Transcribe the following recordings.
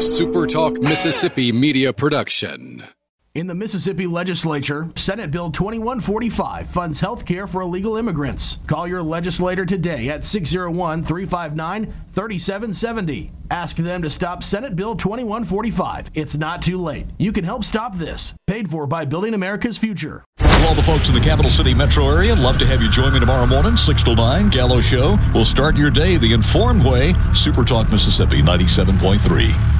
a SuperTalk Mississippi media production. In the Mississippi legislature, Senate Bill 2145 funds health care for illegal immigrants. Call your legislator today at 601 359 3770. Ask them to stop Senate Bill 2145. It's not too late. You can help stop this. Paid for by Building America's Future. For all the folks in the capital city metro area, love to have you join me tomorrow morning, 6 to 9, Gallo Show. We'll start your day the informed way. Super Talk Mississippi 97.3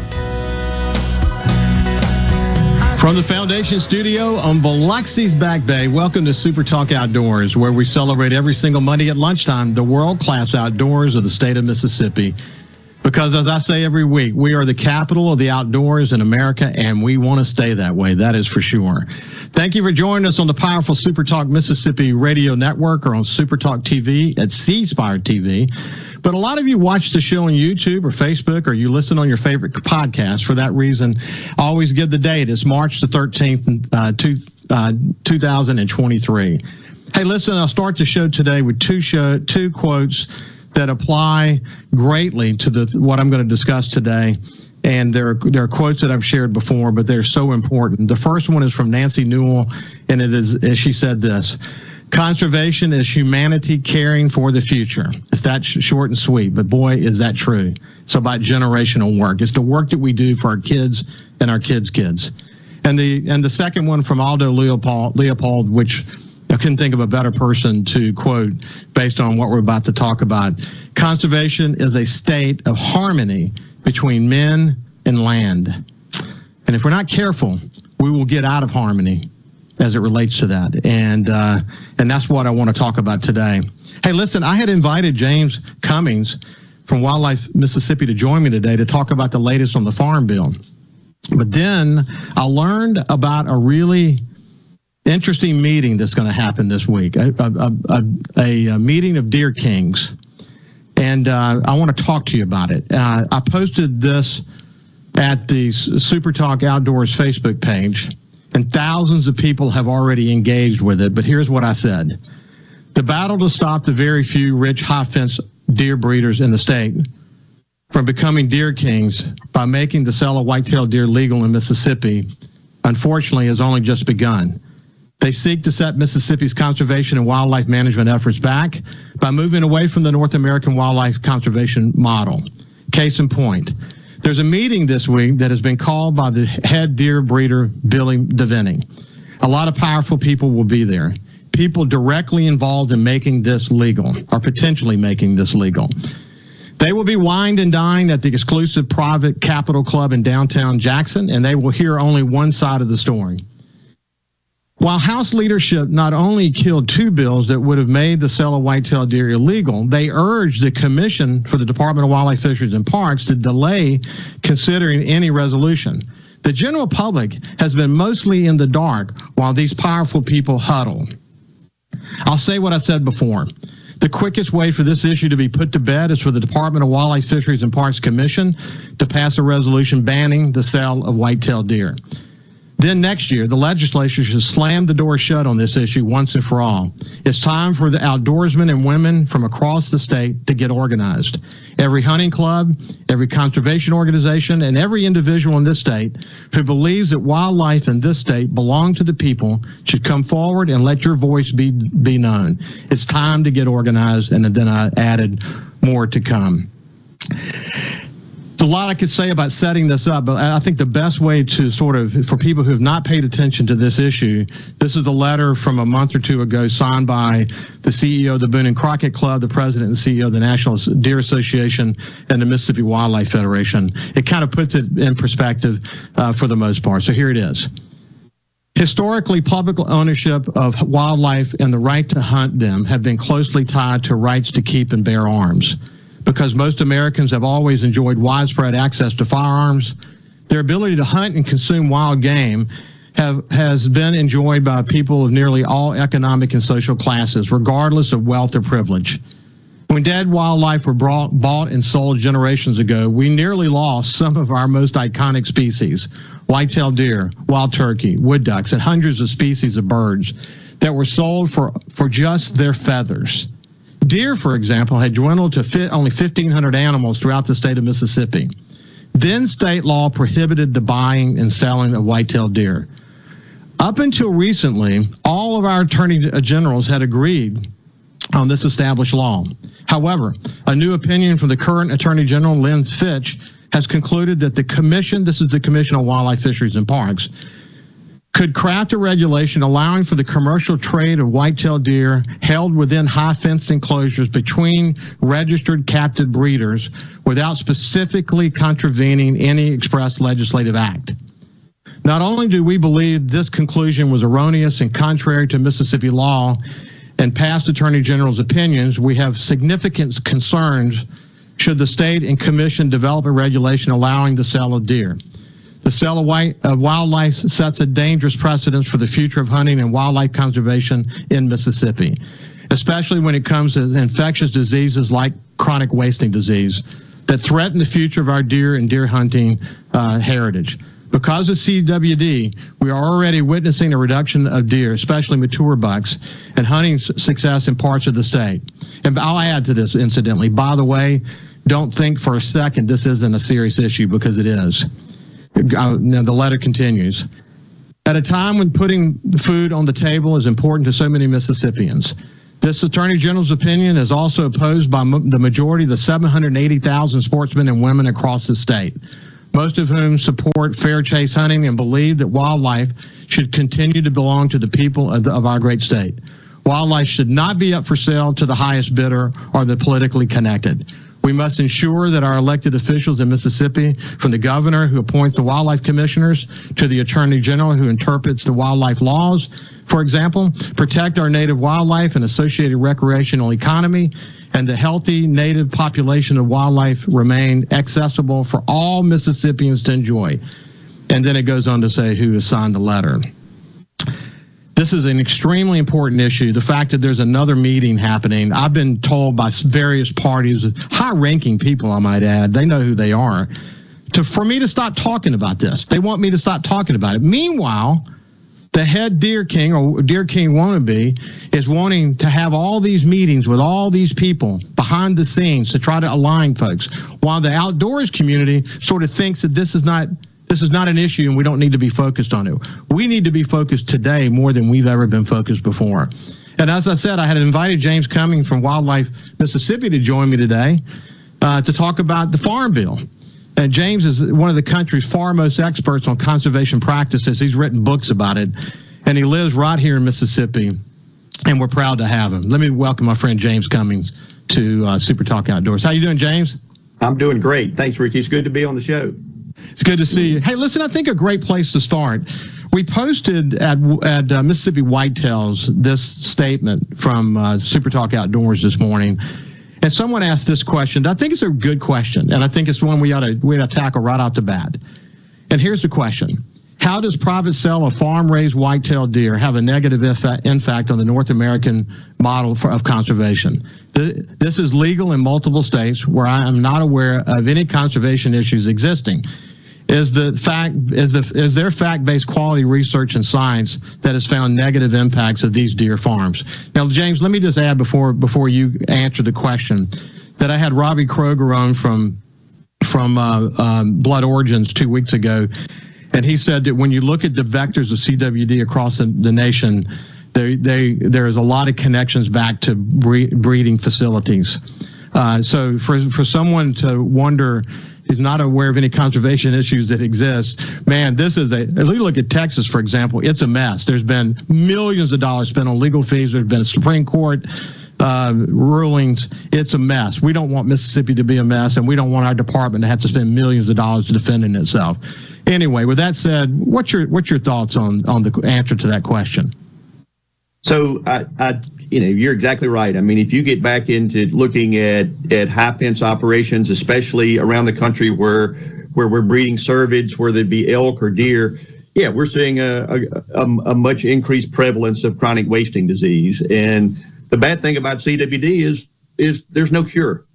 From the Foundation Studio on Biloxi's Back Bay, welcome to Super Talk Outdoors, where we celebrate every single Monday at lunchtime the world class outdoors of the state of Mississippi. Because as I say every week, we are the capital of the outdoors in America, and we want to stay that way. That is for sure. Thank you for joining us on the powerful Super Talk Mississippi Radio Network or on Super Talk TV at C Spire TV. But a lot of you watch the show on YouTube or Facebook or you listen on your favorite podcast. For that reason, I always give the date. It's March the 13th, uh, two, uh, 2023. Hey, listen, I'll start the show today with two show two quotes that apply greatly to the what I'm going to discuss today. And there are, there are quotes that I've shared before, but they're so important. The first one is from Nancy Newhall, and it is, she said this Conservation is humanity caring for the future. It's that sh- short and sweet, but boy, is that true. It's about generational work. It's the work that we do for our kids and our kids' kids. And the and the second one from Aldo Leopold, Leopold which I couldn't think of a better person to quote based on what we're about to talk about. Conservation is a state of harmony between men and land. And if we're not careful, we will get out of harmony as it relates to that. And uh, and that's what I want to talk about today. Hey, listen, I had invited James Cummings from Wildlife Mississippi to join me today to talk about the latest on the farm bill. But then I learned about a really interesting meeting that's going to happen this week a, a, a, a meeting of deer kings. And uh, I want to talk to you about it. Uh, I posted this at the Super Talk Outdoors Facebook page and thousands of people have already engaged with it. But here's what I said the battle to stop the very few rich high fence deer breeders in the state from becoming deer kings by making the sale of white-tailed deer legal in Mississippi, unfortunately, has only just begun. They seek to set Mississippi's conservation and wildlife management efforts back by moving away from the North American wildlife conservation model. Case in point, there's a meeting this week that has been called by the head deer breeder, Billy Deviney. A lot of powerful people will be there. People directly involved in making this legal, or potentially making this legal. They will be wined and dined at the exclusive private Capital Club in downtown Jackson, and they will hear only one side of the story. While House leadership not only killed two bills that would have made the sale of whitetail deer illegal, they urged the Commission for the Department of Wildlife, Fisheries, and Parks to delay considering any resolution. The general public has been mostly in the dark while these powerful people huddle. I'll say what I said before. The quickest way for this issue to be put to bed is for the Department of Wildlife, Fisheries, and Parks Commission to pass a resolution banning the sale of white-tailed deer. Then next year, the legislature should slam the door shut on this issue once and for all. It's time for the outdoorsmen and women from across the state to get organized. Every hunting club, every conservation organization, and every individual in this state who believes that wildlife in this state belong to the people should come forward and let your voice be be known. It's time to get organized, and then I added more to come a lot I could say about setting this up, but I think the best way to sort of, for people who have not paid attention to this issue, this is a letter from a month or two ago signed by the CEO of the Boone and Crockett Club, the president and CEO of the National Deer Association, and the Mississippi Wildlife Federation. It kind of puts it in perspective uh, for the most part. So here it is. Historically, public ownership of wildlife and the right to hunt them have been closely tied to rights to keep and bear arms because most Americans have always enjoyed widespread access to firearms. Their ability to hunt and consume wild game have has been enjoyed by people of nearly all economic and social classes, regardless of wealth or privilege. When dead wildlife were brought, bought and sold generations ago, we nearly lost some of our most iconic species white-tailed deer, wild turkey, wood ducks, and hundreds of species of birds that were sold for, for just their feathers. Deer, for example, had dwindled to fit only 1,500 animals throughout the state of Mississippi. Then state law prohibited the buying and selling of white-tailed deer. Up until recently, all of our attorney generals had agreed on this established law. However, a new opinion from the current Attorney General, Lynn Fitch, has concluded that the Commission, this is the Commission on Wildlife, Fisheries, and Parks, could craft a regulation allowing for the commercial trade of white-tailed deer held within high fenced enclosures between registered captive breeders without specifically contravening any express legislative act. Not only do we believe this conclusion was erroneous and contrary to Mississippi law, and past Attorney General's opinions, we have significant concerns should the state and commission develop a regulation allowing the sale of deer. The sale of, wildlife sets a dangerous precedent for the future of hunting and wildlife conservation in Mississippi, especially when it comes to infectious diseases like chronic wasting disease that threaten the future of our deer and deer hunting uh, heritage. Because of CWD, we are already witnessing a reduction of deer, especially mature bucks, and hunting success in parts of the state. And I'll add to this, incidentally. By the way, don't think for a second this isn't a serious issue because it is. Uh, now, the letter continues. At a time when putting food on the table is important to so many Mississippians, this Attorney General's opinion is also opposed by the majority of the 780,000 sportsmen and women across the state most of whom support fair chase hunting and believe that wildlife should continue to belong to the people of, the, of, our great state. Wildlife should not be up for sale to the highest bidder or the politically connected. We must ensure that our elected officials in Mississippi, from the governor who appoints the wildlife commissioners to the attorney general who interprets the wildlife laws, for example, protect our native wildlife and associated recreational economy and the healthy native population of wildlife remain accessible for all Mississippians to enjoy. And then it goes on to say who has signed the letter. This is an extremely important issue. The fact that there's another meeting happening, I've been told by various parties, high ranking people, I might add, they know who they are, to, for me to stop talking about this. They want me to stop talking about it. Meanwhile, the head Deer King or Deer King wannabe is wanting to have all these meetings with all these people behind the scenes to try to align folks, while the outdoors community sort of thinks that this is not this is not an issue and we don't need to be focused on it. We need to be focused today more than we've ever been focused before. And as I said, I had invited James Cummings from Wildlife Mississippi to join me today uh, to talk about the Farm Bill. And James is one of the country's foremost experts on conservation practices. He's written books about it, and he lives right here in Mississippi, and we're proud to have him. Let me welcome my friend James Cummings to uh, Super Talk Outdoors. How are you doing, James? I'm doing great. Thanks, Ricky. It's good to be on the show. It's good to see you. Hey, listen, I think a great place to start. We posted at at uh, Mississippi Whitetails this statement from uh, Super Talk Outdoors this morning and someone asked this question. I think it's a good question, and I think it's one we ought to we ought to tackle right off the bat. And here's the question: How does private sale of farm-raised white-tailed deer have a negative impact on the North American model for, of conservation? This is legal in multiple states where I am not aware of any conservation issues existing is the fact is the is there fact-based quality research and science that has found negative impacts of these deer farms. Now, James, let me just add before before you answer the question that I had Robbie Kroger on from from uh, um, Blood Origins two weeks ago, and he said that when you look at the vectors of CWD across the, the nation, they, they, there is a lot of connections back to breeding facilities. Uh, so for for someone to wonder He's not aware of any conservation issues that exist. Man, this is a, as we look at Texas, for example, it's a mess. There's been millions of dollars spent on legal fees. There's been Supreme Court uh, rulings. It's a mess. We don't want Mississippi to be a mess, and we don't want our department to have to spend millions of dollars defending itself. Anyway, with that said, what's your what's your thoughts on on the answer to that question? So I, I, you know, you're exactly right. I mean, if you get back into looking at at high fence operations, especially around the country where where we're breeding cervids, whether it be elk or deer, yeah, we're seeing a, a, a, much increased prevalence of chronic wasting disease. And the bad thing about CWD is is there's no cure.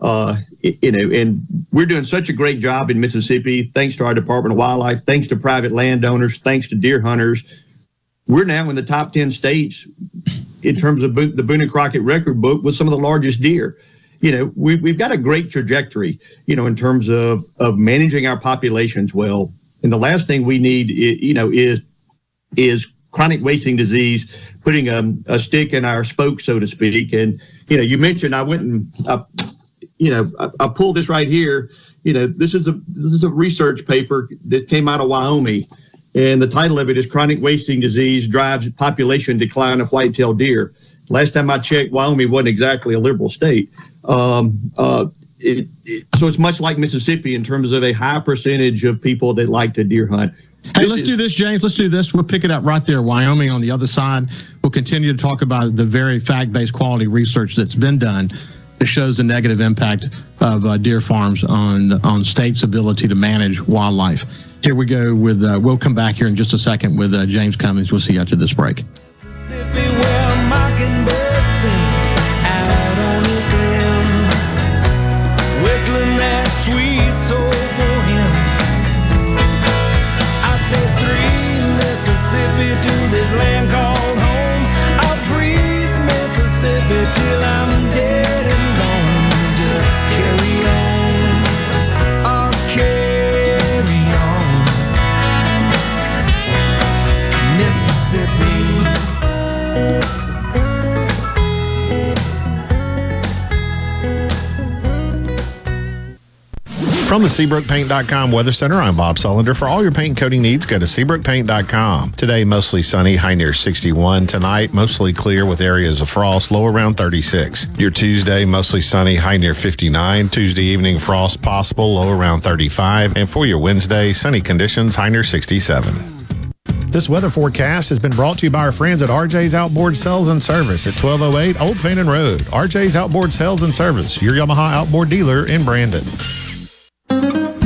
Uh, you know, and we're doing such a great job in Mississippi, thanks to our Department of Wildlife, thanks to private landowners, thanks to deer hunters. We're now in the top 10 states in terms of the Boone and Crockett record book with some of the largest deer. You know, we, we've got a great trajectory, you know, in terms of, of managing our populations well. And the last thing we need, you know, is is chronic wasting disease, putting a, a stick in our spoke, so to speak. And you know, you mentioned I went and I, you know I, I pulled this right here. You know, this is a this is a research paper that came out of Wyoming, and the title of it is "Chronic Wasting Disease Drives Population Decline of White-tailed Deer." Last time I checked, Wyoming wasn't exactly a liberal state. Um, uh, it, it, so it's much like Mississippi in terms of a high percentage of people that like to deer hunt. Hey, let's do this, James. Let's do this. We'll pick it up right there. Wyoming on the other side. We'll continue to talk about the very fact based quality research that's been done that shows the negative impact of uh, deer farms on on states' ability to manage wildlife. Here we go with. Uh, we'll come back here in just a second with uh, James Cummings. We'll see you after this break. to this land called From the SeabrookPaint.com Weather Center, I'm Bob Sullender. For all your paint coating needs, go to SeabrookPaint.com. Today, mostly sunny, high near 61. Tonight, mostly clear with areas of frost, low around 36. Your Tuesday, mostly sunny, high near 59. Tuesday evening, frost possible, low around 35. And for your Wednesday, sunny conditions, high near 67. This weather forecast has been brought to you by our friends at RJ's Outboard Sales and Service at 1208 Old Fannin Road. RJ's Outboard Sales and Service, your Yamaha outboard dealer in Brandon.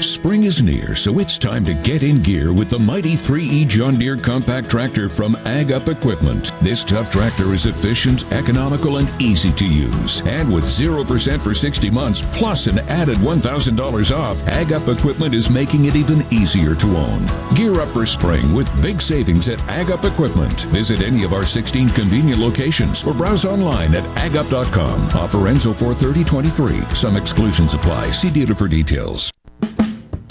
Spring is near, so it's time to get in gear with the mighty 3E John Deere compact tractor from Ag Up Equipment. This tough tractor is efficient, economical, and easy to use. And with 0% for 60 months, plus an added $1,000 off, Ag Up Equipment is making it even easier to own. Gear up for spring with big savings at Ag Up Equipment. Visit any of our 16 convenient locations or browse online at agup.com. Offer ends 43023. Some exclusions apply. See dealer for details.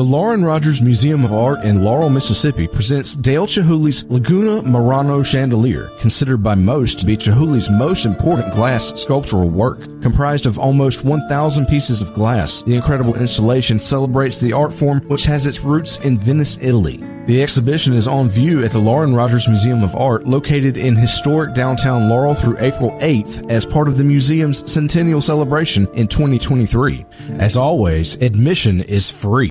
The Lauren Rogers Museum of Art in Laurel, Mississippi presents Dale Chihuly's Laguna Murano chandelier, considered by most to be Chihuly's most important glass sculptural work. Comprised of almost 1,000 pieces of glass, the incredible installation celebrates the art form which has its roots in Venice, Italy. The exhibition is on view at the Lauren Rogers Museum of Art, located in historic downtown Laurel through April 8th as part of the museum's centennial celebration in 2023. As always, admission is free.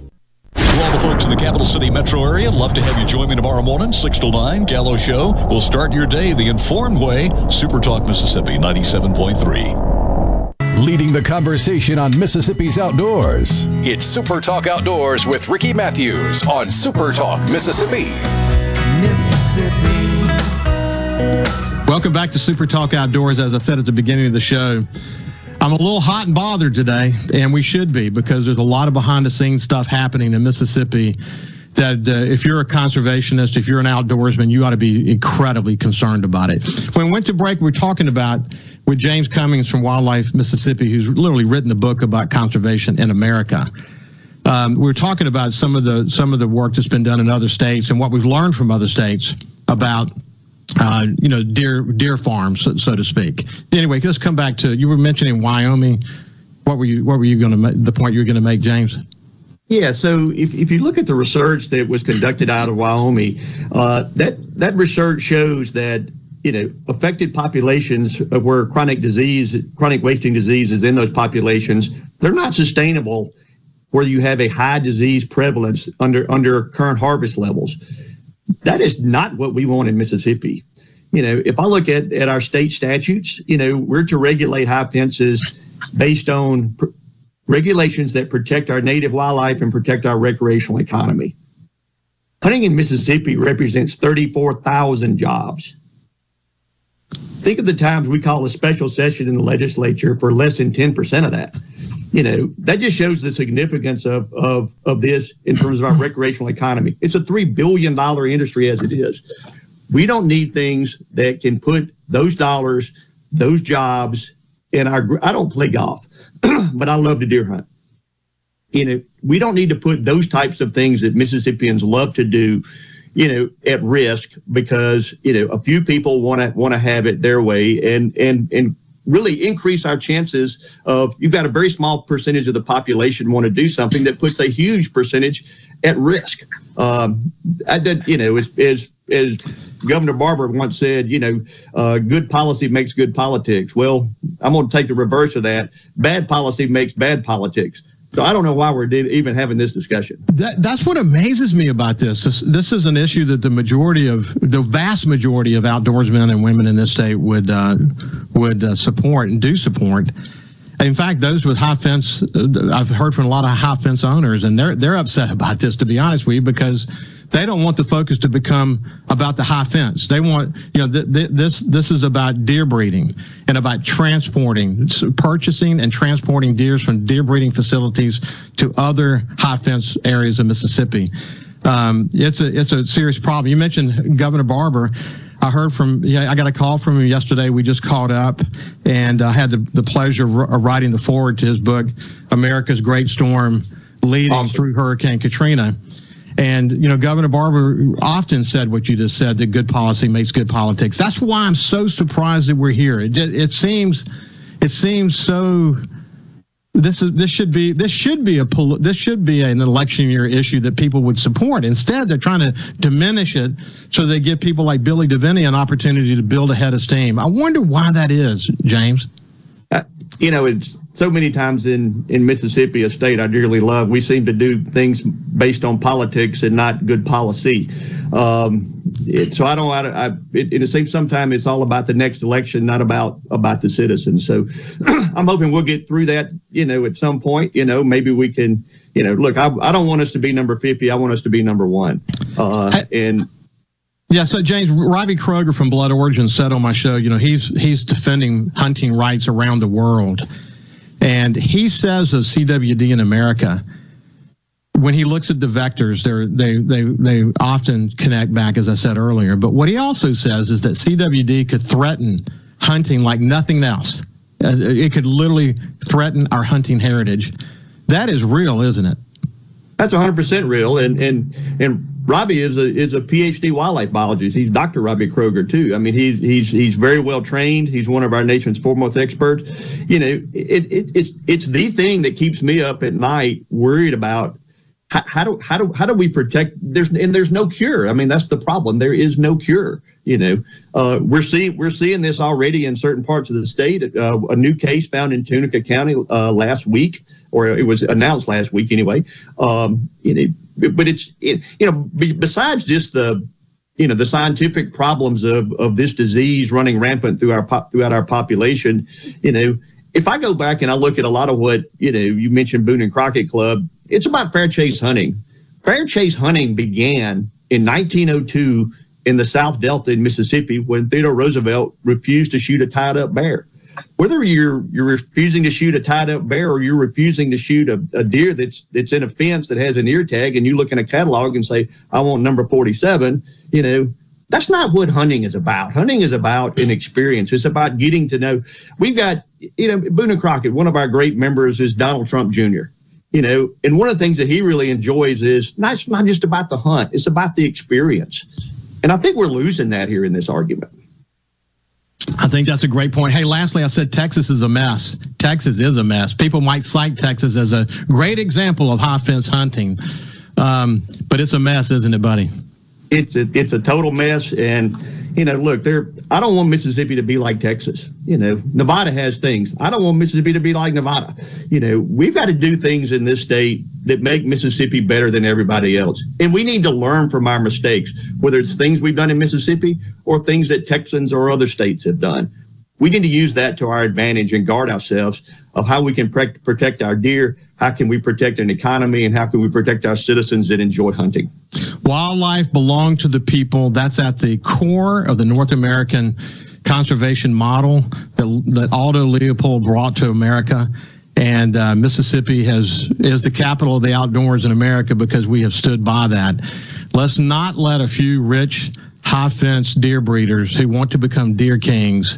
All the folks in the capital city metro area, love to have you join me tomorrow morning, 6 to 9, Gallo Show. We'll start your day the informed way. Super Talk Mississippi 97.3. Leading the conversation on Mississippi's outdoors. It's Super Talk Outdoors with Ricky Matthews on Super Talk Mississippi. Mississippi. Welcome back to Super Talk Outdoors. As I said at the beginning of the show, I'm a little hot and bothered today, and we should be because there's a lot of behind the scenes stuff happening in Mississippi. That uh, if you're a conservationist, if you're an outdoorsman, you ought to be incredibly concerned about it. When we went to break, we are talking about with James Cummings from Wildlife Mississippi, who's literally written the book about conservation in America. Um, we were talking about some of the some of the work that's been done in other states and what we've learned from other states about uh, you know, deer deer farms, so, so, to speak. Anyway, let's come back to you were mentioning Wyoming. What were you What were you going to make? The point you were going to make, James? Yeah, so if, if you look at the research that was conducted out of Wyoming, uh, that that research shows that you know affected populations where chronic disease, chronic wasting disease is in those populations, they're not sustainable where you have a high disease prevalence under under current harvest levels. That is not what we want in Mississippi. You know, if I look at, at our state statutes, you know, we're to regulate high fences based on pr- regulations that protect our native wildlife and protect our recreational economy. Hunting in Mississippi represents 34,000 jobs. Think of the times we call a special session in the legislature for less than 10% of that you know, that just shows the significance of, of, of this in terms of our recreational economy. It's a $3 billion industry as it is. We don't need things that can put those dollars, those jobs in our. I don't play golf, but I love to deer hunt. You know, we don't need to put those types of things that Mississippians love to do, you know, at risk because you know a few people want to want to have it their way, and and and really increase our chances of you've got a very small percentage of the population want to do something that puts a huge percentage at risk. Um, I did, you know, as, as, as Governor Barbour once said, you know, uh, good policy makes good politics. Well, I'm going to take the reverse of that. Bad policy makes bad politics. So I don't know why we're even having this discussion. That, that's what amazes me about this. this. This is an issue that the majority of the vast majority of outdoorsmen and women in this state would uh, would uh, support and do support. In fact, those with high fence, uh, I've heard from a lot of high fence owners, and they're they're upset about this. To be honest with you, because they don't want the focus to become about the high fence. They want, you know, th- th- this this is about deer breeding and about transporting, purchasing and transporting deers from deer breeding facilities to other high fence areas of Mississippi. Um, it's a it's a serious problem. You mentioned Governor Barbour. I heard from, yeah, I got a call from him yesterday. We just caught up and I had the, the pleasure of writing the forward to his book, America's Great Storm Leading awesome. Through Hurricane Katrina. And, you know, Governor Barbour often said what you just said that good policy makes good politics. That's why I'm so surprised that we're here. It, it seems, it seems so. This is this should be this should be a this should be an election year issue that people would support. Instead, they're trying to diminish it so they give people like Billy Deviney an opportunity to build a head of steam. I wonder why that is, James. Uh, you know, it's so many times in in Mississippi, a state I dearly love, we seem to do things based on politics and not good policy. Um, it, so I don't. I, I it, it seems sometimes it's all about the next election, not about about the citizens. So I'm hoping we'll get through that. You know, at some point. You know, maybe we can. You know, look, I, I don't want us to be number 50. I want us to be number one. Uh, and yeah, so James Robbie Kroger from Blood Origin said on my show, you know, he's he's defending hunting rights around the world. And he says of CWD in America, when he looks at the vectors, they they they often connect back, as I said earlier. But what he also says is that CWD could threaten hunting like nothing else. Uh, it could literally threaten our hunting heritage. That is real, isn't it? That's 100% real. And and and Robbie is a is a PhD wildlife biologist. He's Dr. Robbie Kroger too. I mean, he's he's he's very well trained. He's one of our nation's foremost experts. You know, it, it it's it's the thing that keeps me up at night, worried about how, do how do how do we protect? There's and there's no cure. I mean, that's the problem. There is no cure. You know, uh, we're seeing we're seeing this already in certain parts of the state. Uh, a new case found in Tunica County uh, last week, or it was announced last week anyway. Um, you know, but it's it, you know besides just the you know the scientific problems of of this disease running rampant through our throughout our population. You know, if I go back and I look at a lot of what you know, you mentioned Boone and Crockett Club it's about fair chase hunting. Fair chase hunting began in 1902 in the South Delta in Mississippi when Theodore Roosevelt refused to shoot a tied up bear. Whether you're you're refusing to shoot a tied up bear or you're refusing to shoot a, a deer that's that's in a fence that has an ear tag and you look in a catalog and say, I want number 47, you know, that's not what hunting is about. Hunting is about an experience. It's about getting to know. We've got, you know, Boone and Crockett, one of our great members is Donald Trump Jr you know, and one of the things that he really enjoys is not, it's not just about the hunt, it's about the experience. And I think we're losing that here in this argument. I think that's a great point. Hey, lastly, I said Texas is a mess. Texas is a mess. People might cite Texas as a great example of high fence hunting, um, but it's a mess, isn't it, buddy? It's a, it's a total mess. And you know, look, there. I don't want Mississippi to be like Texas. You know, Nevada has things. I don't want Mississippi to be like Nevada. You know, we've got to do things in this state that make Mississippi better than everybody else, and we need to learn from our mistakes, whether it's things we've done in Mississippi or things that Texans or other states have done. We need to use that to our advantage and guard ourselves of how we can protect our deer, how can we protect an economy, and how can we protect our citizens that enjoy hunting. Wildlife belong to the people. That's at the core of the North American conservation model that, that Aldo Leopold brought to America. And uh, Mississippi has is the capital of the outdoors in America because we have stood by that. Let's not let a few rich, high fence deer breeders who want to become deer kings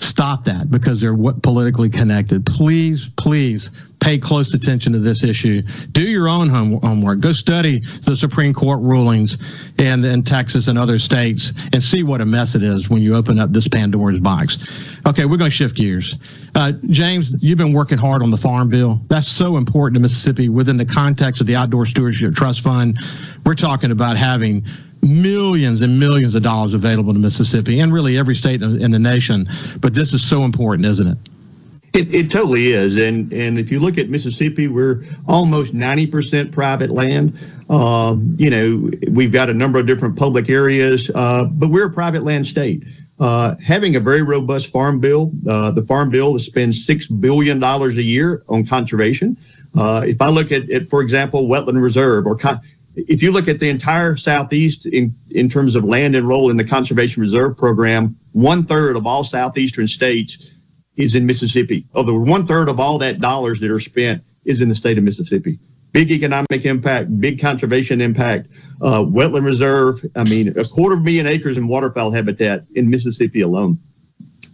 stop that because they're politically connected. Please, please pay close attention to this issue. Do your own homework. Go study the Supreme Court rulings in, in Texas and other states and see what a mess it is when you open up this Pandora's box. Okay, we're going to shift gears. Uh, James, you've been working hard on the Farm Bill. That's so important to Mississippi within the context of the Outdoor Stewardship Trust Fund. We're talking about having millions and millions of dollars available to Mississippi and really every state in the nation. But this is so important, isn't it? It, it totally is, and and if you look at Mississippi, we're almost ninety percent private land. Um, you know, we've got a number of different public areas, uh, but we're a private land state. Uh, having a very robust farm bill, uh, the farm bill that spends six billion dollars a year on conservation. Uh, if I look at, at, for example, wetland reserve, or con- if you look at the entire southeast in in terms of land enrolled in the conservation reserve program, one third of all southeastern states is in Mississippi. The one third of all that dollars that are spent is in the state of Mississippi. Big economic impact, big conservation impact, uh, wetland reserve. I mean, a quarter of a million acres in waterfowl habitat in Mississippi alone.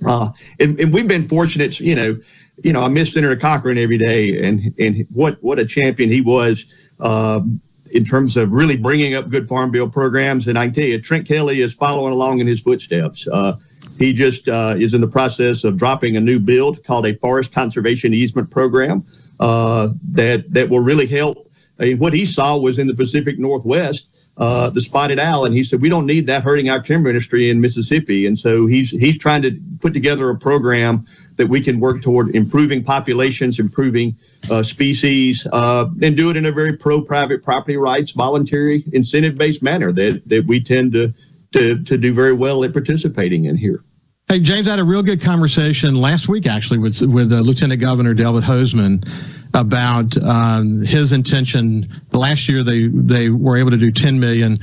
Uh, and, and, we've been fortunate, you know, you know, I miss Senator Cochran every day, and and what what a champion he was um, in terms of really bringing up good farm bill programs. And I can tell you, Trent Kelly is following along in his footsteps. Uh, he just uh, is in the process of dropping a new bill called a forest conservation easement program uh, that that will really help. I mean, what he saw was in the Pacific Northwest, uh, the spotted owl, and he said we don't need that hurting our timber industry in Mississippi. And so he's he's trying to put together a program that we can work toward improving populations, improving uh, species, uh, and do it in a very pro-private property rights, voluntary, incentive-based manner that that we tend to to to do very well at participating in here. Hey, James, I had a real good conversation last week, actually, with with uh, Lieutenant Governor Delbert Hosemann about um, his intention. Last year, they they were able to do 10 million.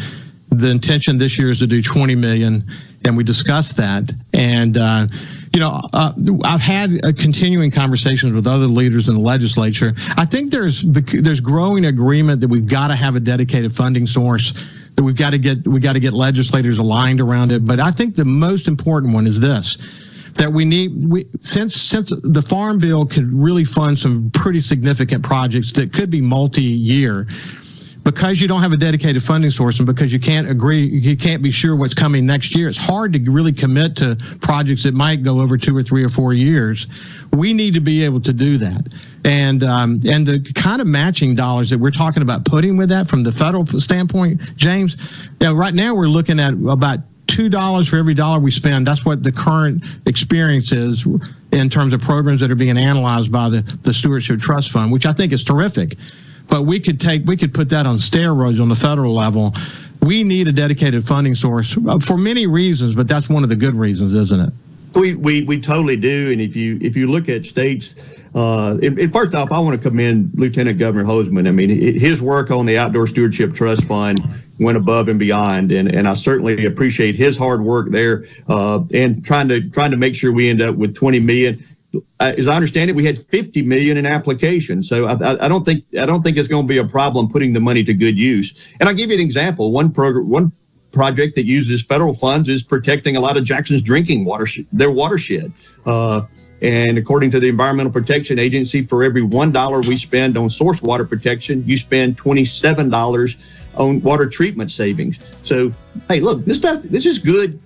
The intention this year is to do 20 million, and we discussed that. And uh, you know, uh, I've had continuing conversations with other leaders in the legislature. I think there's there's growing agreement that we've got to have a dedicated funding source that we've got to get we got to get legislators aligned around it. But I think the most important one is this that we need we since since the farm bill could really fund some pretty significant projects that could be multi-year because you don't have a dedicated funding source and because you can't agree, you can't be sure what's coming next year. It's hard to really commit to projects that might go over two or three or four years. We need to be able to do that, and um, and the kind of matching dollars that we're talking about putting with that from the federal standpoint, James. You know, right now we're looking at about two dollars for every dollar we spend. That's what the current experience is in terms of programs that are being analyzed by the the Stewardship Trust Fund, which I think is terrific but we could take we could put that on steroids on the federal level. We need a dedicated funding source for many reasons, but that's one of the good reasons, isn't it? We we, we totally do, and if you if you look at states. Uh, first off, I want to commend Lieutenant Governor Hosemann. I mean, his work on the Outdoor Stewardship Trust Fund went above and beyond, and, and I certainly appreciate his hard work there uh, and trying to trying to make sure we end up with 20 million uh, as I understand it, we had 50 million in applications. So I, I, I don't think I don't think it's going to be a problem putting the money to good use. And I'll give you an example. One program, one project that uses federal funds is protecting a lot of Jackson's drinking water, their watershed. Uh, and according to the Environmental Protection Agency, for every one dollar we spend on source water protection, you spend twenty-seven dollars on water treatment savings. So, hey, look, this stuff, this is good,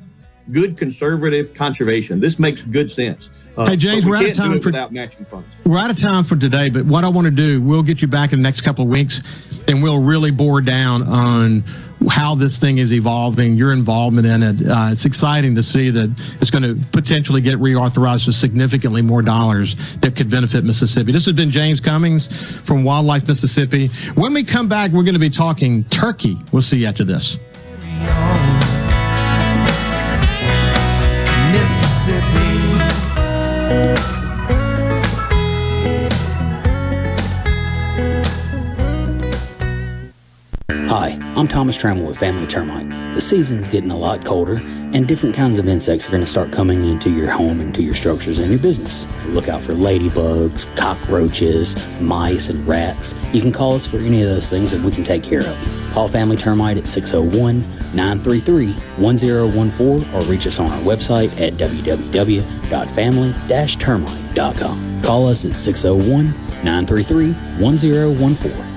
good conservative conservation. This makes good sense. Uh, hey James, we are out of time for matching funds. We're out of time for today, but what I want to do, we'll get you back in the next couple of weeks, and we'll really bore down on how this thing is evolving, your involvement in it. Uh, it's exciting to see that it's going to potentially get reauthorized with significantly more dollars that could benefit Mississippi. This has been James Cummings from Wildlife Mississippi. When we come back, we're going to be talking turkey. We'll see you after this. Hi, I'm Thomas Trammell with Family Termite. The season's getting a lot colder, and different kinds of insects are going to start coming into your home, into your structures, and your business. Look out for ladybugs, cockroaches, mice, and rats. You can call us for any of those things, and we can take care of you. Call Family Termite at 601 933 1014 or reach us on our website at www.family termite.com. Call us at 601 933 1014.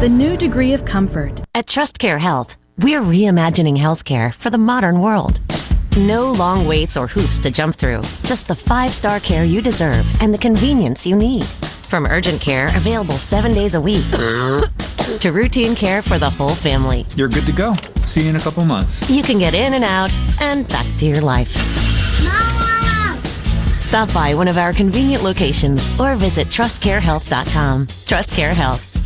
Dream, the new degree of comfort. At TrustCare Health, we're reimagining healthcare for the modern world. No long waits or hoops to jump through, just the five star care you deserve and the convenience you need. From urgent care available seven days a week to routine care for the whole family. You're good to go. See you in a couple months. You can get in and out and back to your life. Mama! Stop by one of our convenient locations or visit trustcarehealth.com. TrustCare Health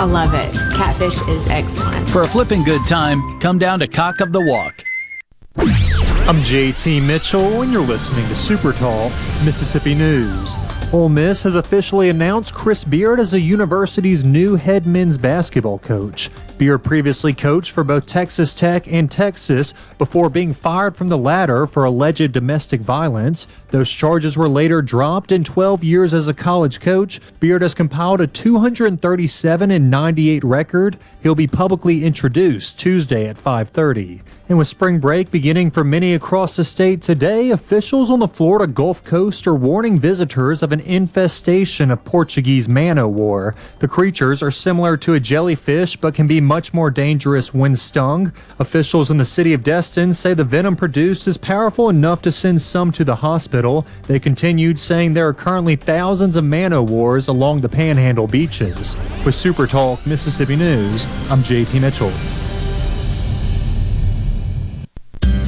I love it. Catfish is excellent. For a flipping good time, come down to Cock of the Walk. I'm JT Mitchell, and you're listening to Super Talk Mississippi News. Ole Miss has officially announced Chris Beard as the university's new head men's basketball coach. Beard previously coached for both Texas Tech and Texas before being fired from the latter for alleged domestic violence. Those charges were later dropped in 12 years as a college coach. Beard has compiled a 237 and 98 record. He'll be publicly introduced Tuesday at 5:30. And with spring break beginning for many across the state today, officials on the Florida Gulf Coast are warning visitors of an infestation of Portuguese man o' war. The creatures are similar to a jellyfish but can be much more dangerous when stung. Officials in the city of Destin say the venom produced is powerful enough to send some to the hospital. They continued saying there are currently thousands of man o' wars along the panhandle beaches. With Super Talk Mississippi News, I'm JT Mitchell.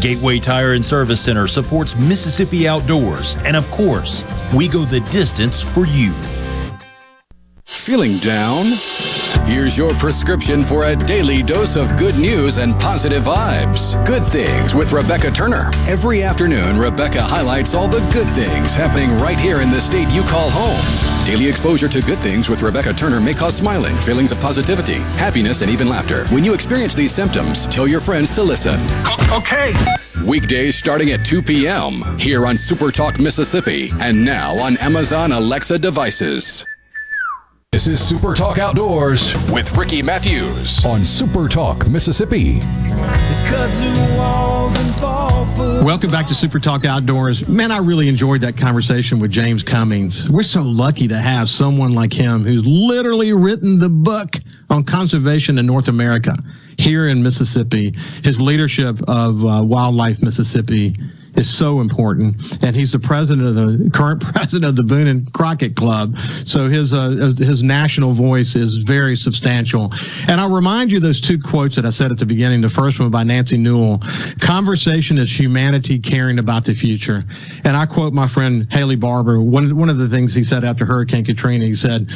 Gateway Tire and Service Center supports Mississippi outdoors, and of course, we go the distance for you. Feeling down? Here's your prescription for a daily dose of good news and positive vibes. Good Things with Rebecca Turner. Every afternoon, Rebecca highlights all the good things happening right here in the state you call home. Daily exposure to good things with Rebecca Turner may cause smiling, feelings of positivity, happiness, and even laughter. When you experience these symptoms, tell your friends to listen. Okay. Weekdays starting at 2 p.m. here on Super Talk Mississippi and now on Amazon Alexa devices. This is Super Talk Outdoors with Ricky Mathews on Super Talk Mississippi. Welcome back to Super Talk Outdoors. Man, I really enjoyed that conversation with James Cummins. We're so lucky to have someone like him who's literally written the book on conservation in North America here in Mississippi. His leadership of uh, Wildlife Mississippi is so important. And he's the president of the current president of the Boone and Crockett Club. So his uh, his national voice is very substantial. And I'll remind you those two quotes that I said at the beginning. The first one by Nancy Newhall: "Conversation is humanity caring about the future." And I quote my friend Haley Barbour. One one of the things he said after Hurricane Katrina, he said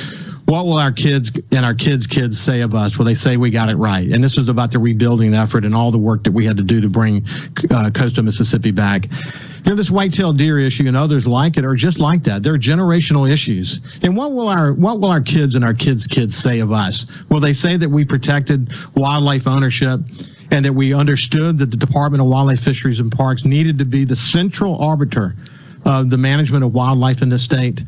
what will our kids and our kids' kids say of us? Will they say we got it right? And this was about the rebuilding effort and all the work that we had to do to bring uh, coastal Mississippi back. You know, this white-tailed deer issue and others like it are just like that. They're generational issues. And what will our what will our kids and our kids' kids say of us? Will they say that we protected wildlife ownership? And that we understood that the Department of Wildlife, Fisheries, and Parks needed to be the central arbiter of the management of wildlife in the state.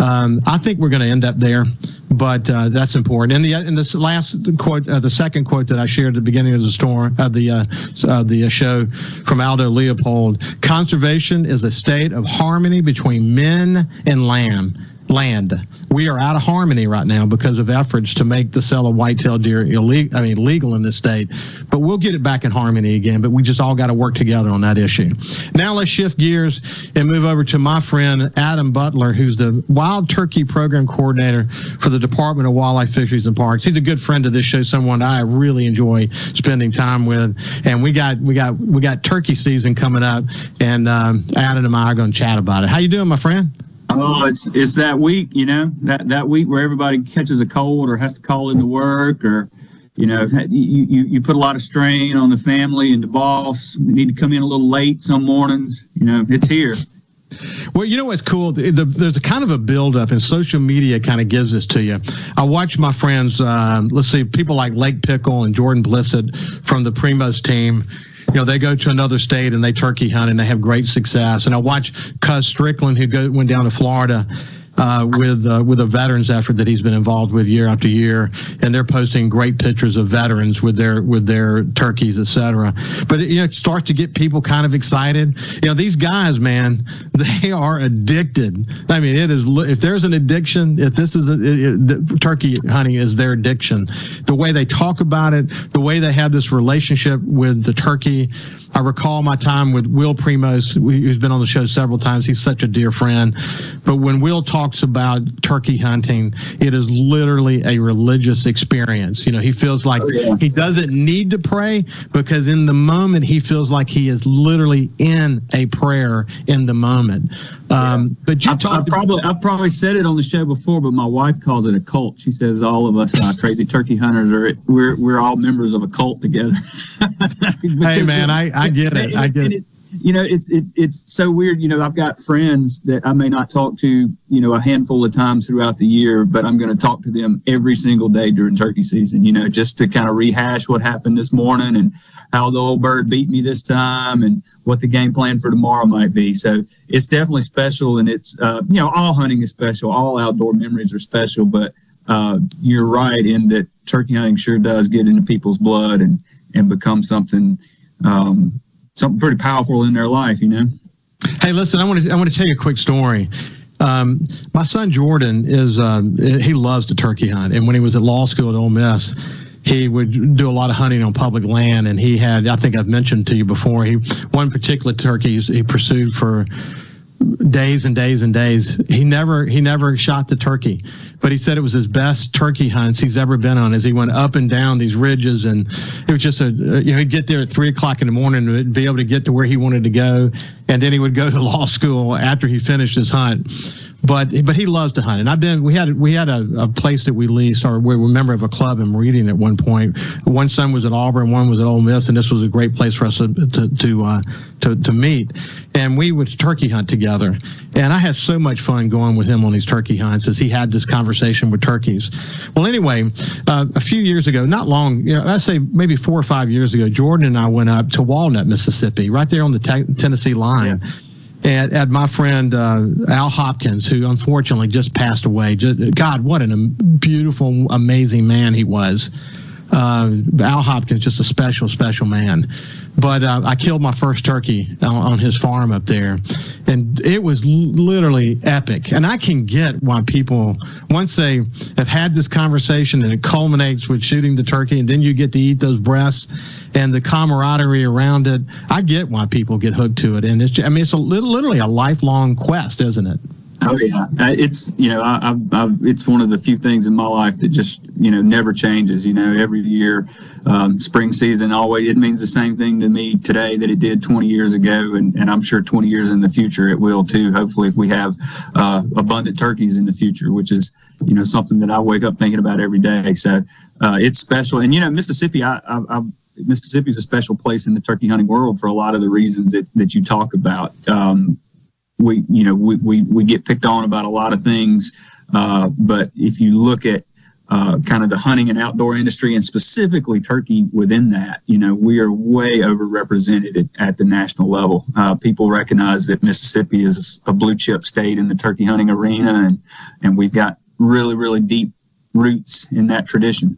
Um, I think we're going to end up there, but uh, that's important. And the and this last quote, uh, the second quote that I shared at the beginning of the storm of the uh, uh the show from Aldo Leopold: "Conservation is a state of harmony between men and land." Land. We are out of harmony right now because of efforts to make the sale of white-tailed deer illegal. I mean, legal in this state. But we'll get it back in harmony again. But we just all got to work together on that issue. Now let's shift gears and move over to my friend Adam Butler, who's the Wild Turkey Program Coordinator for the Department of Wildlife, Fisheries, and Parks. He's a good friend of this show, someone I really enjoy spending time with. And we got we got we got turkey season coming up, and um, Adam and I are going to chat about it. How you doing, my friend? Oh, it's it's that week, you know, that that week where everybody catches a cold or has to call into work, or you know, you you, you put a lot of strain on the family and the boss. You need to come in a little late some mornings. You know, it's here. Well, you know what's cool? The, the, there's a kind of a buildup, and social media kind of gives this to you. I watch my friends, uh, let's see, people like Lake Pickle and Jordan Blissett from the Primos team you know, they go to another state and they turkey hunt and they have great success. And I watch Cuz Strickland, who go, went down to Florida uh, with uh, with a veterans effort that he's been involved with year after year, and they're posting great pictures of veterans with their with their turkeys, etc. But you know, it starts to get people kind of excited. You know, these guys, man, they are addicted. I mean, it is if there's an addiction, if this is a, it, it, turkey hunting is their addiction. The way they talk about it, the way they have this relationship with the turkey. I recall my time with Will Primos, who's been on the show several times. He's such a dear friend. But when Will talks about turkey hunting, it is literally a religious experience. You know, he feels like oh, yeah. he doesn't need to pray because in the moment he feels like he is literally in a prayer in the moment. Um, but you I, I probably I've probably said it on the show before, but my wife calls it a cult. She says all of us uh, crazy turkey hunters are we're we're all members of a cult together. hey man, I, I get it. I get it you know, it's it, it's so weird. You know, I've got friends that I may not talk to, you know, a handful of times throughout the year, but I'm going to talk to them every single day during turkey season. You know, just to kind of rehash what happened this morning and how the old bird beat me this time and what the game plan for tomorrow might be. So it's definitely special, and it's uh, you know, all hunting is special, all outdoor memories are special, but uh, you're right in that turkey hunting sure does get into people's blood and and become something. Um, something pretty powerful in their life, you know. Hey, listen, I want to I want to tell you a quick story. Um, my son Jordan is um, he loves to turkey hunt, and when he was at law school at Ole Miss, he would do a lot of hunting on public land. And he had, I think I've mentioned to you before, he one particular turkey he pursued for days and days and days. He never he never shot the turkey, but he said it was his best turkey hunts he's ever been on. As he went up and down these ridges, and it was just a you know he'd get there at three o'clock in the morning and be able to get to where he wanted to go, and then he would go to law school after he finished his hunt but but he loves to hunt. And I've been we had we had a, a place that we leased, or we were a member of a club in Meridian at one point. One son was at Auburn, one was at Ole Miss, and this was a great place for us to to to, uh, to, to meet. And we would turkey hunt together. And I had so much fun going with him on these turkey hunts as he had this conversation with turkeys. Well, anyway, uh, a few years ago, not long, you know, I'd say maybe four or five years ago, Jordan and I went up to Walnut, Mississippi, right there on the te- Tennessee line. Yeah and, and my friend uh, Al Hopkins, who unfortunately just passed away. Just, God, what a beautiful, amazing man he was. Uh, Al Hopkins, just a special, special man. But uh, I killed my first turkey on, on, his farm up there, and it was literally epic. And I can get why people, once they have had this conversation and it culminates with shooting the turkey, and then you get to eat those breasts and the camaraderie around it. I get why people get hooked to it, and it's, I mean, it's a, literally a lifelong quest, isn't it? Oh yeah, uh, it's you know I, I've, I've, it's one of the few things in my life that just you know never changes. You know, every year, um, spring season always it means the same thing to me today that it did 20 years ago, and, and I'm sure 20 years in the future it will too. Hopefully, if we have uh, abundant turkeys in the future, which is you know something that I wake up thinking about every day. So uh, it's special, and you know Mississippi, I, I, I Mississippi is a special place in the turkey hunting world for a lot of the reasons that, that you talk about. Um, we you know we, we, we get picked on about a lot of things. Uh, but if you look at uh, kind of the hunting and outdoor industry and specifically turkey within that you know we are way overrepresented at, at the national level. Uh, people recognize that mississippi is a blue chip state in the turkey hunting arena and and we've got really really deep roots in that tradition.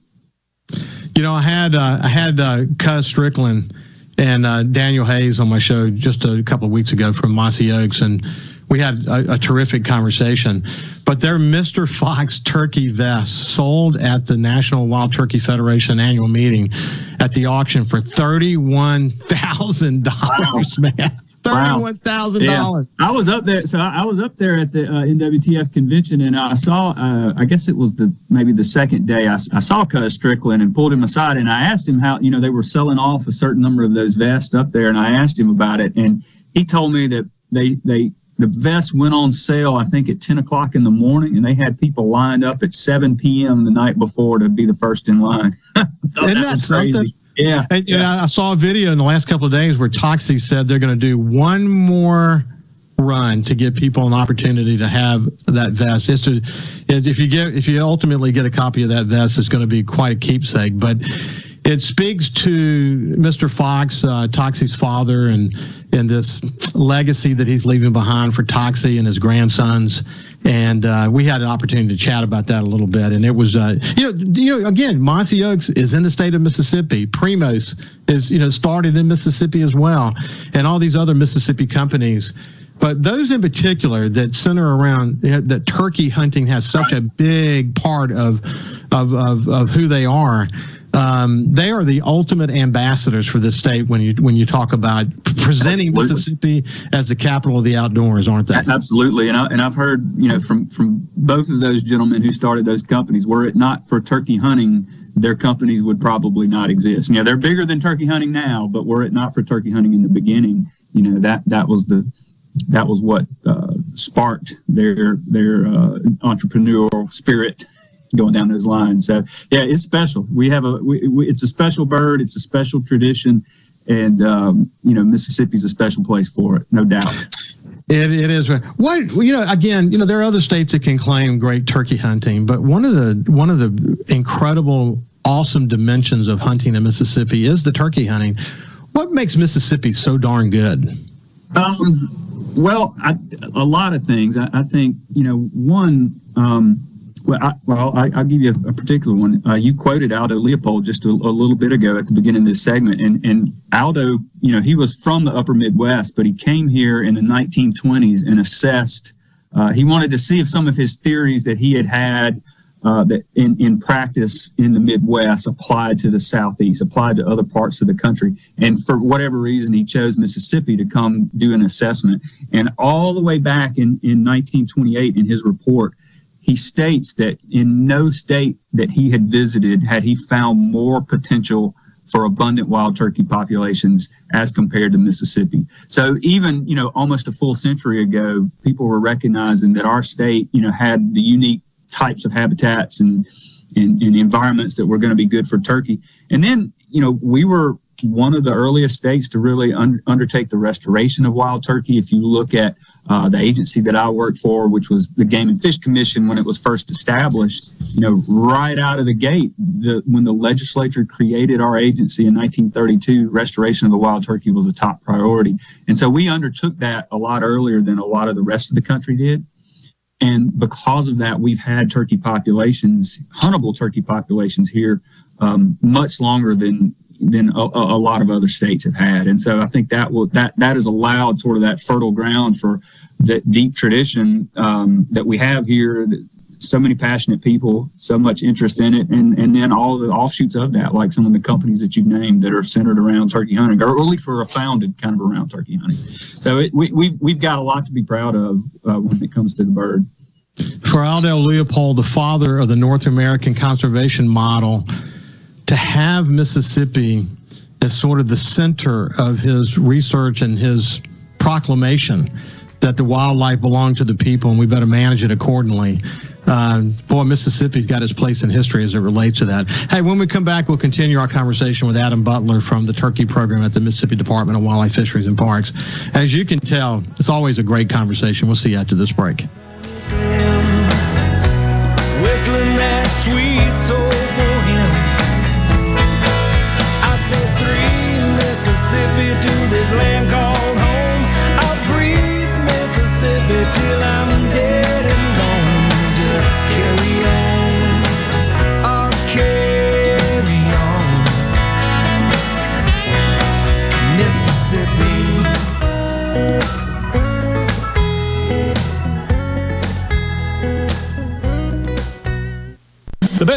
You know i had uh, i had uh, cuz strickland and uh, Daniel Hayes on my show just a couple of weeks ago from Mossy Oaks, and we had a, a, terrific conversation. But their Mr. Fox turkey vests sold at the National Wild Turkey Federation annual meeting at the auction for thirty-one thousand dollars, man. Thirty-one thousand wow. dollars. Yeah. I was up there, so I, I was up there at the uh, NWTF convention, and I saw. Uh, I guess it was the maybe the second day. I, I saw Cuz Strickland and pulled him aside, and I asked him how you know they were selling off a certain number of those vests up there, and I asked him about it, and he told me that they they the vests went on sale. I think at ten o'clock in the morning, and they had people lined up at seven p.m. the night before to be the first in line. Isn't that, that crazy? Something? Yeah. And, yeah. I saw a video in the last couple of days where Toxey said they're going to do one more run to give people an opportunity to have that vest. It's a, if you get if you ultimately get a copy of that vest, it's going to be quite a keepsake. But it speaks to Mr. Fox, uh, Toxey's father, and and this legacy that he's leaving behind for Toxey and his grandsons. And uh, we had an opportunity to chat about that a little bit. And it was, uh, you know, you know, again, Mossy Oaks is in the state of Mississippi. Primos is, you know, started in Mississippi as well, and all these other Mississippi companies. But those in particular that center around that turkey hunting has such a big part of of of, of who they are. Um, they are the ultimate ambassadors for this state when you when you talk about presenting Absolutely. Mississippi as the capital of the outdoors, aren't they? Absolutely, and I, and I've heard you know from from both of those gentlemen who started those companies. Were it not for turkey hunting, their companies would probably not exist. You know, they're bigger than turkey hunting now, but were it not for turkey hunting in the beginning, you know that that was the that was what uh, sparked their their uh, entrepreneurial spirit going down those lines. So yeah, it's special. We have a we, we, it's a special bird. It's a special tradition, and um, you know Mississippi's a special place for it, no doubt. It, it is. What you know, again, you know, there are other states that can claim great turkey hunting, but one of the one of the incredible, awesome dimensions of hunting in Mississippi is the turkey hunting. What makes Mississippi so darn good? Um, well, I, a lot of things. I, I think you know one. Um, well, I, well, I, will give you a, a particular one. Uh, you quoted Aldo Leopold just a, a, little bit ago at the beginning of this segment, and and Aldo, you know, he was from the Upper Midwest, but he came here in the 1920s and assessed. Uh, he wanted to see if some of his theories that he had had uh, that in, in practice in the Midwest applied to the Southeast, applied to other parts of the country. And for whatever reason, he chose Mississippi to come do an assessment. And all the way back in, in 1928 in his report, he states that in no state that he had visited had he found more potential for abundant wild turkey populations as compared to Mississippi. So even, you know, almost a full century ago, people were recognizing that our state, you know, had the unique types of habitats and, and, and environments that were going to be good for turkey. And then, you know, we were one of the earliest states to really un- undertake the restoration of wild turkey. If you look at uh, the agency that I worked for, which was the Game and Fish Commission when it was first established, you know, right out of the gate, the, when the legislature created our agency in 1932, restoration of the wild turkey was a top priority. And so we undertook that a lot earlier than a lot of the rest of the country did. And because of that, we've had turkey populations, huntable turkey populations here, um, much longer than than a, a, lot of other states have had. And so I think that will that that has allowed sort of that fertile ground for that deep tradition um, that we have here. So many passionate people, so much interest in it, and and then all the offshoots of that, like some of the companies that you've named that are centered around turkey hunting, or at least were founded kind of around turkey hunting. So it, we, we've we've got a lot to be proud of uh, when it comes to the bird. For Aldo Leopold, the father of the North American conservation model, to have Mississippi as sort of the center of his research and his proclamation that the wildlife belong to the people and we better manage it accordingly. Uh, boy, Mississippi's got its place in history as it relates to that. Hey, when we come back, we'll continue our conversation with Adam Butler from the Turkey Program at the Mississippi Department of Wildlife, Fisheries, and Parks. As you can tell, it's always a great conversation. We'll see you after this break. Land called home. I'll breathe Mississippi till I'm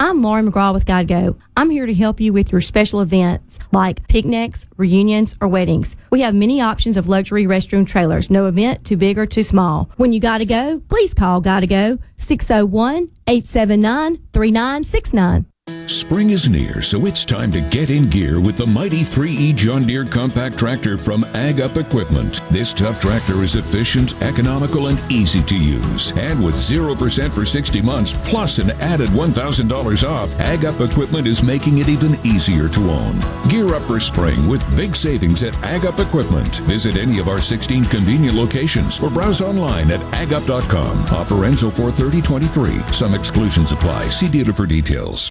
I'm Lauren McGraw with Gotta Go. I'm here to help you with your special events like picnics, reunions, or weddings. We have many options of luxury restroom trailers, no event too big or too small. When you gotta go, please call Gotta Go 601 879 3969. Spring is near, so it's time to get in gear with the mighty 3E John Deere compact tractor from Ag Up Equipment. This tough tractor is efficient, economical, and easy to use. And with 0% for 60 months, plus an added $1,000 off, Ag Up Equipment is making it even easier to own. Gear up for spring with big savings at Ag Up Equipment. Visit any of our 16 convenient locations or browse online at agup.com. Offer ends 43023. Some exclusions apply. See dealer for details.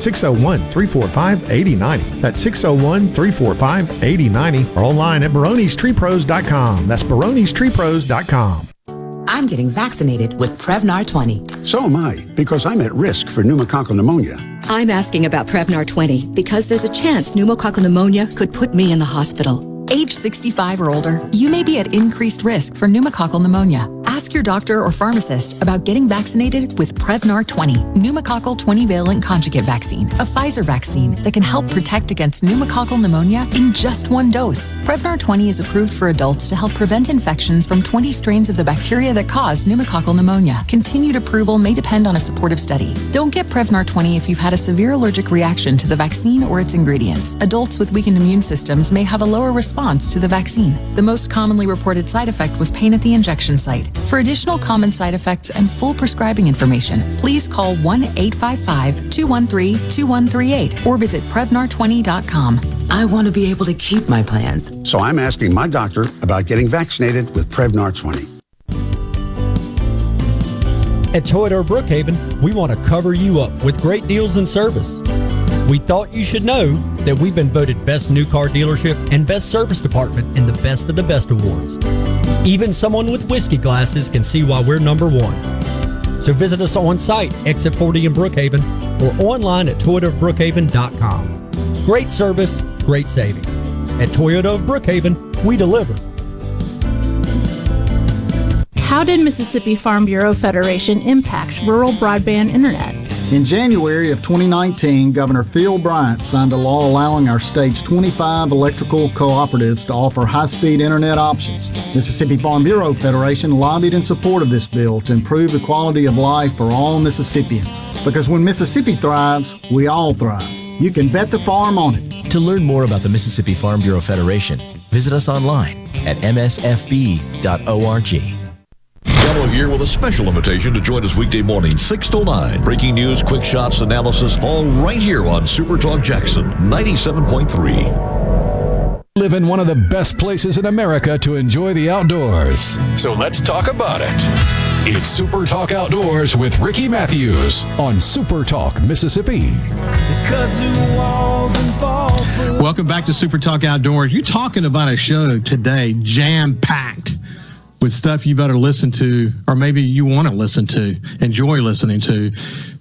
601 345 8090. That's 601 345 8090 or online at baronestreepros.com. That's baronestreepros.com. I'm getting vaccinated with Prevnar 20. So am I, because I'm at risk for pneumococcal pneumonia. I'm asking about Prevnar 20 because there's a chance pneumococcal pneumonia could put me in the hospital. Age 65 or older, you may be at increased risk for pneumococcal pneumonia. Ask your doctor or pharmacist about getting vaccinated with Prevnar 20, pneumococcal 20 valent conjugate vaccine, a Pfizer vaccine that can help protect against pneumococcal pneumonia in just one dose. Prevnar 20 is approved for adults to help prevent infections from 20 strains of the bacteria that cause pneumococcal pneumonia. Continued approval may depend on a supportive study. Don't get Prevnar 20 if you've had a severe allergic reaction to the vaccine or its ingredients. Adults with weakened immune systems may have a lower response to the vaccine. The most commonly reported side effect was pain at the injection site. For additional common side effects and full prescribing information, please call 1 855 213 2138 or visit Prevnar20.com. I want to be able to keep my plans. So I'm asking my doctor about getting vaccinated with Prevnar 20. At Toyota Brookhaven, we want to cover you up with great deals and service. We thought you should know that we've been voted Best New Car Dealership and Best Service Department in the Best of the Best awards. Even someone with whiskey glasses can see why we're number one. So visit us on site, Exit 40 in Brookhaven, or online at toyotaofbrookhaven.com. Great service, great savings. At Toyota of Brookhaven, we deliver. How did Mississippi Farm Bureau Federation impact rural broadband internet? In January of 2019, Governor Phil Bryant signed a law allowing our state's 25 electrical cooperatives to offer high speed internet options. Mississippi Farm Bureau Federation lobbied in support of this bill to improve the quality of life for all Mississippians. Because when Mississippi thrives, we all thrive. You can bet the farm on it. To learn more about the Mississippi Farm Bureau Federation, visit us online at msfb.org. Gallo here with a special invitation to join us weekday morning, 6 to 9. Breaking news, quick shots, analysis, all right here on Super Talk Jackson 97.3. Live in one of the best places in America to enjoy the outdoors. So let's talk about it. It's Super Talk Outdoors with Ricky Mathews on Super Talk Mississippi. Welcome back to Super Talk Outdoors. You're talking about a show today jam packed with stuff you better listen to, or maybe you want to listen to, enjoy listening to.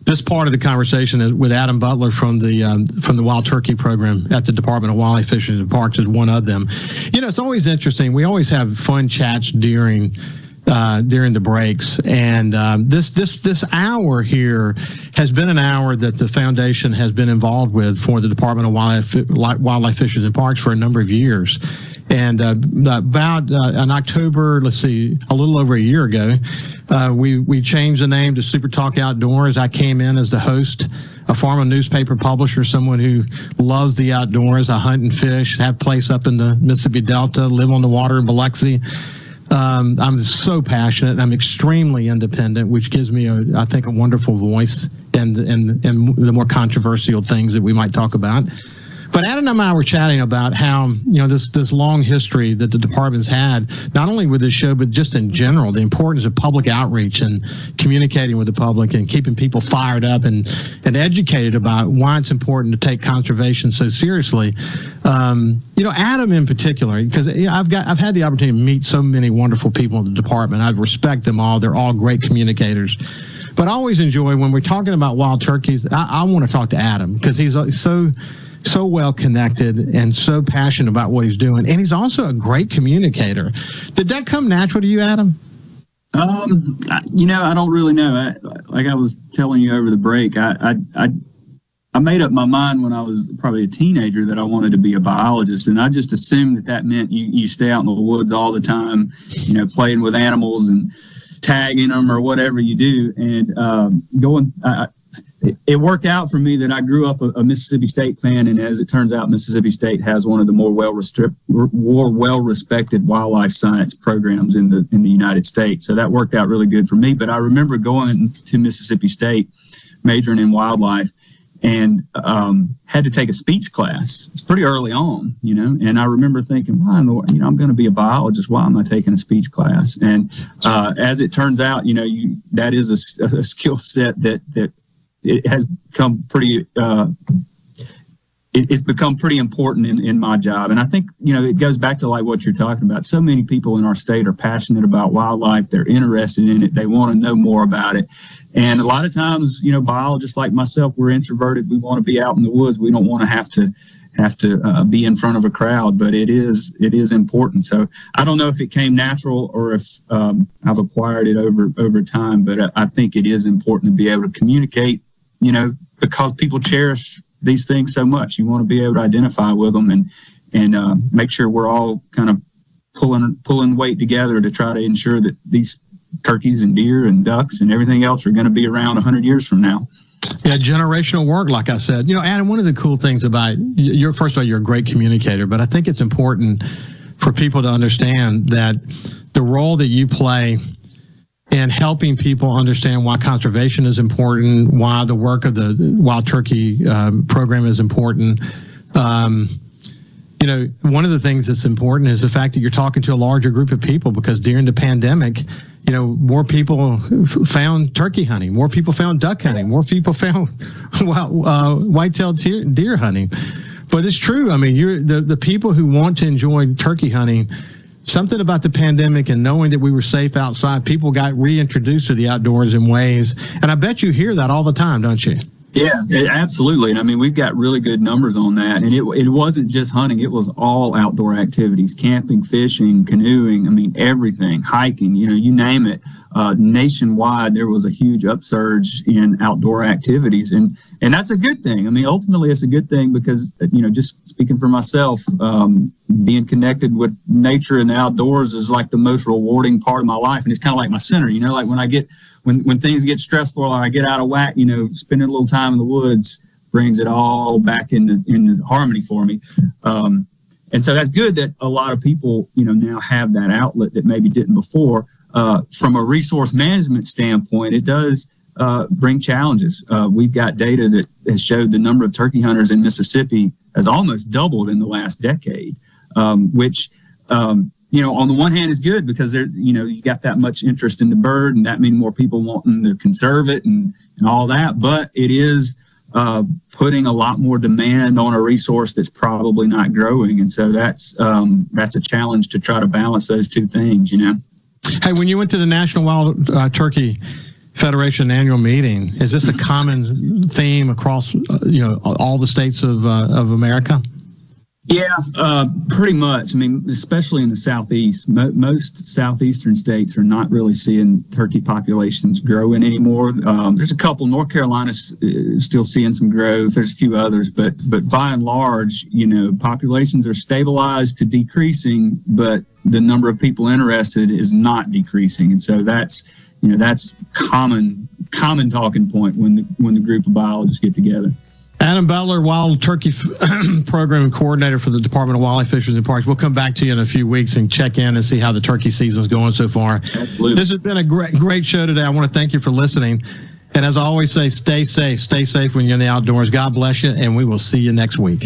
This part of the conversation with Adam Butler from the um, from the Wild Turkey Program at the Department of Wildlife, Fisheries and Parks is one of them. You know, it's always interesting. We always have fun chats during uh, during the breaks. And um, this this this hour here has been an hour that the foundation has been involved with for the Department of Wildlife, Wildlife Fisheries and Parks for a number of years. And uh, about uh, in October, let's see, a little over a year ago, uh, we we changed the name to Super Talk Outdoors. I came in as the host a former newspaper publisher, someone who loves the outdoors. I hunt and fish, have place up in the Mississippi Delta, live on the water in Biloxi. Um, I'm so passionate. I'm extremely independent, which gives me, a, I think, a wonderful voice and and and the more controversial things that we might talk about. But Adam and I were chatting about how you know this this long history that the department's had, not only with this show but just in general, the importance of public outreach and communicating with the public and keeping people fired up and and educated about why it's important to take conservation so seriously. Um, you know, Adam in particular, because I've got I've had the opportunity to meet so many wonderful people in the department. I respect them all. They're all great communicators. But I always enjoy when we're talking about wild turkeys. I, I want to talk to Adam because he's so so well connected and so passionate about what he's doing, and he's also a great communicator. Did that come natural to you, Adam? Um, you know, I don't really know. I, like I was telling you over the break, I, I, I, I made up my mind when I was probably a teenager that I wanted to be a biologist, and I just assumed that that meant you you stay out in the woods all the time, you know, playing with animals and tagging them or whatever you do, and um, going. I, it, worked out for me that I grew up a, a, Mississippi State fan, and as it turns out, Mississippi State has one of the more well more well respected wildlife science programs in the in the United States. So that worked out really good for me. But I remember going to Mississippi State, majoring in wildlife, and um, had to take a speech class pretty early on, you know. And I remember thinking, why, you know, I'm going to be a biologist. Why am I taking a speech class? And uh, as it turns out, you know, you, that is a, a skill set that that it has become pretty uh, it, it's become pretty important in, in my job. And i think you know it goes back to like what you're talking about. So many people in our state are passionate about wildlife. They're interested in it. They want to know more about it. And a lot of times you know biologists like myself we're introverted. We want to be out in the woods. We don't want to have to have to uh, be in front of a crowd but it is it is important. So i don't know if it came natural or if um, i've acquired it over over time but I, I think it is important to be able to communicate you know, because people cherish these things so much. You want to be able to identify with them and and uh, make sure we're all kind of pulling pulling weight together to try to ensure that these turkeys and deer and ducks and everything else are going to be around 100 years from now. Yeah, generational work, like I said. You know, Adam, one of the cool things about you're first of all, you're a great communicator, but I think it's important for people to understand that the role that you play and helping people understand why conservation is important, why the work of the wild turkey um, program is important. Um, you know, one of the things that's important is the fact that you're talking to a larger group of people because during the pandemic, you know, more people found turkey hunting, more people found duck hunting, more people found uh, white-tailed deer hunting. But it's true. I mean, you're the, the people who want to enjoy turkey hunting something about the pandemic and knowing that we were safe outside, people got reintroduced to the outdoors in ways. And I bet you hear that all the time, don't you? Yeah, it, absolutely. And I mean, we've got really good numbers on that. And it, it wasn't just hunting, it was all outdoor activities camping, fishing, canoeing, I mean, everything, hiking, you know, you name it uh, nationwide there was a huge upsurge in outdoor activities, and and that's a good thing. I mean, ultimately, it's a good thing because you know, just speaking for myself, um, being connected with nature and the outdoors is like the most rewarding part of my life, and it's kind of like my center. You know, like when I get when when things get stressful or I get out of whack, you know, spending a little time in the woods brings it all back into into harmony for me. Um, and so that's good that a lot of people, you know, now have that outlet that maybe didn't before uh, from a resource management standpoint, it does uh, bring challenges. Uh, we've got data that has showed the number of turkey hunters in Mississippi has almost doubled in the last decade, um, which um, you know on the one hand is good because there you know you got that much interest in the bird and that means more people wanting to conserve it and, and all that. But it is uh, putting a lot more demand on a resource that's probably not growing, and so that's um, that's a challenge to try to balance those two things. You know. Hey, when you went to the National Wild uh, Turkey Federation annual meeting, is this a common theme across uh, you know all the states of uh, of America? Yeah, uh, pretty much. I mean, especially in the southeast, Mo- most southeastern states are not really seeing turkey populations growing anymore. Um, there's a couple. North Carolina's uh, still seeing some growth. There's a few others, but but by and large, you know, populations are stabilized to decreasing, but the number of people interested is not decreasing, and so that's you know that's common common talking point when the when the group of biologists get together. Adam Butler, Wild Turkey Program Coordinator for the Department of Wildlife, Fisheries, and Parks. We'll come back to you in a few weeks and check in and see how the turkey season is going so far. Absolutely. This has been a great, great show today. I want to thank you for listening. And as I always say, stay safe. Stay safe when you're in the outdoors. God bless you, and we will see you next week.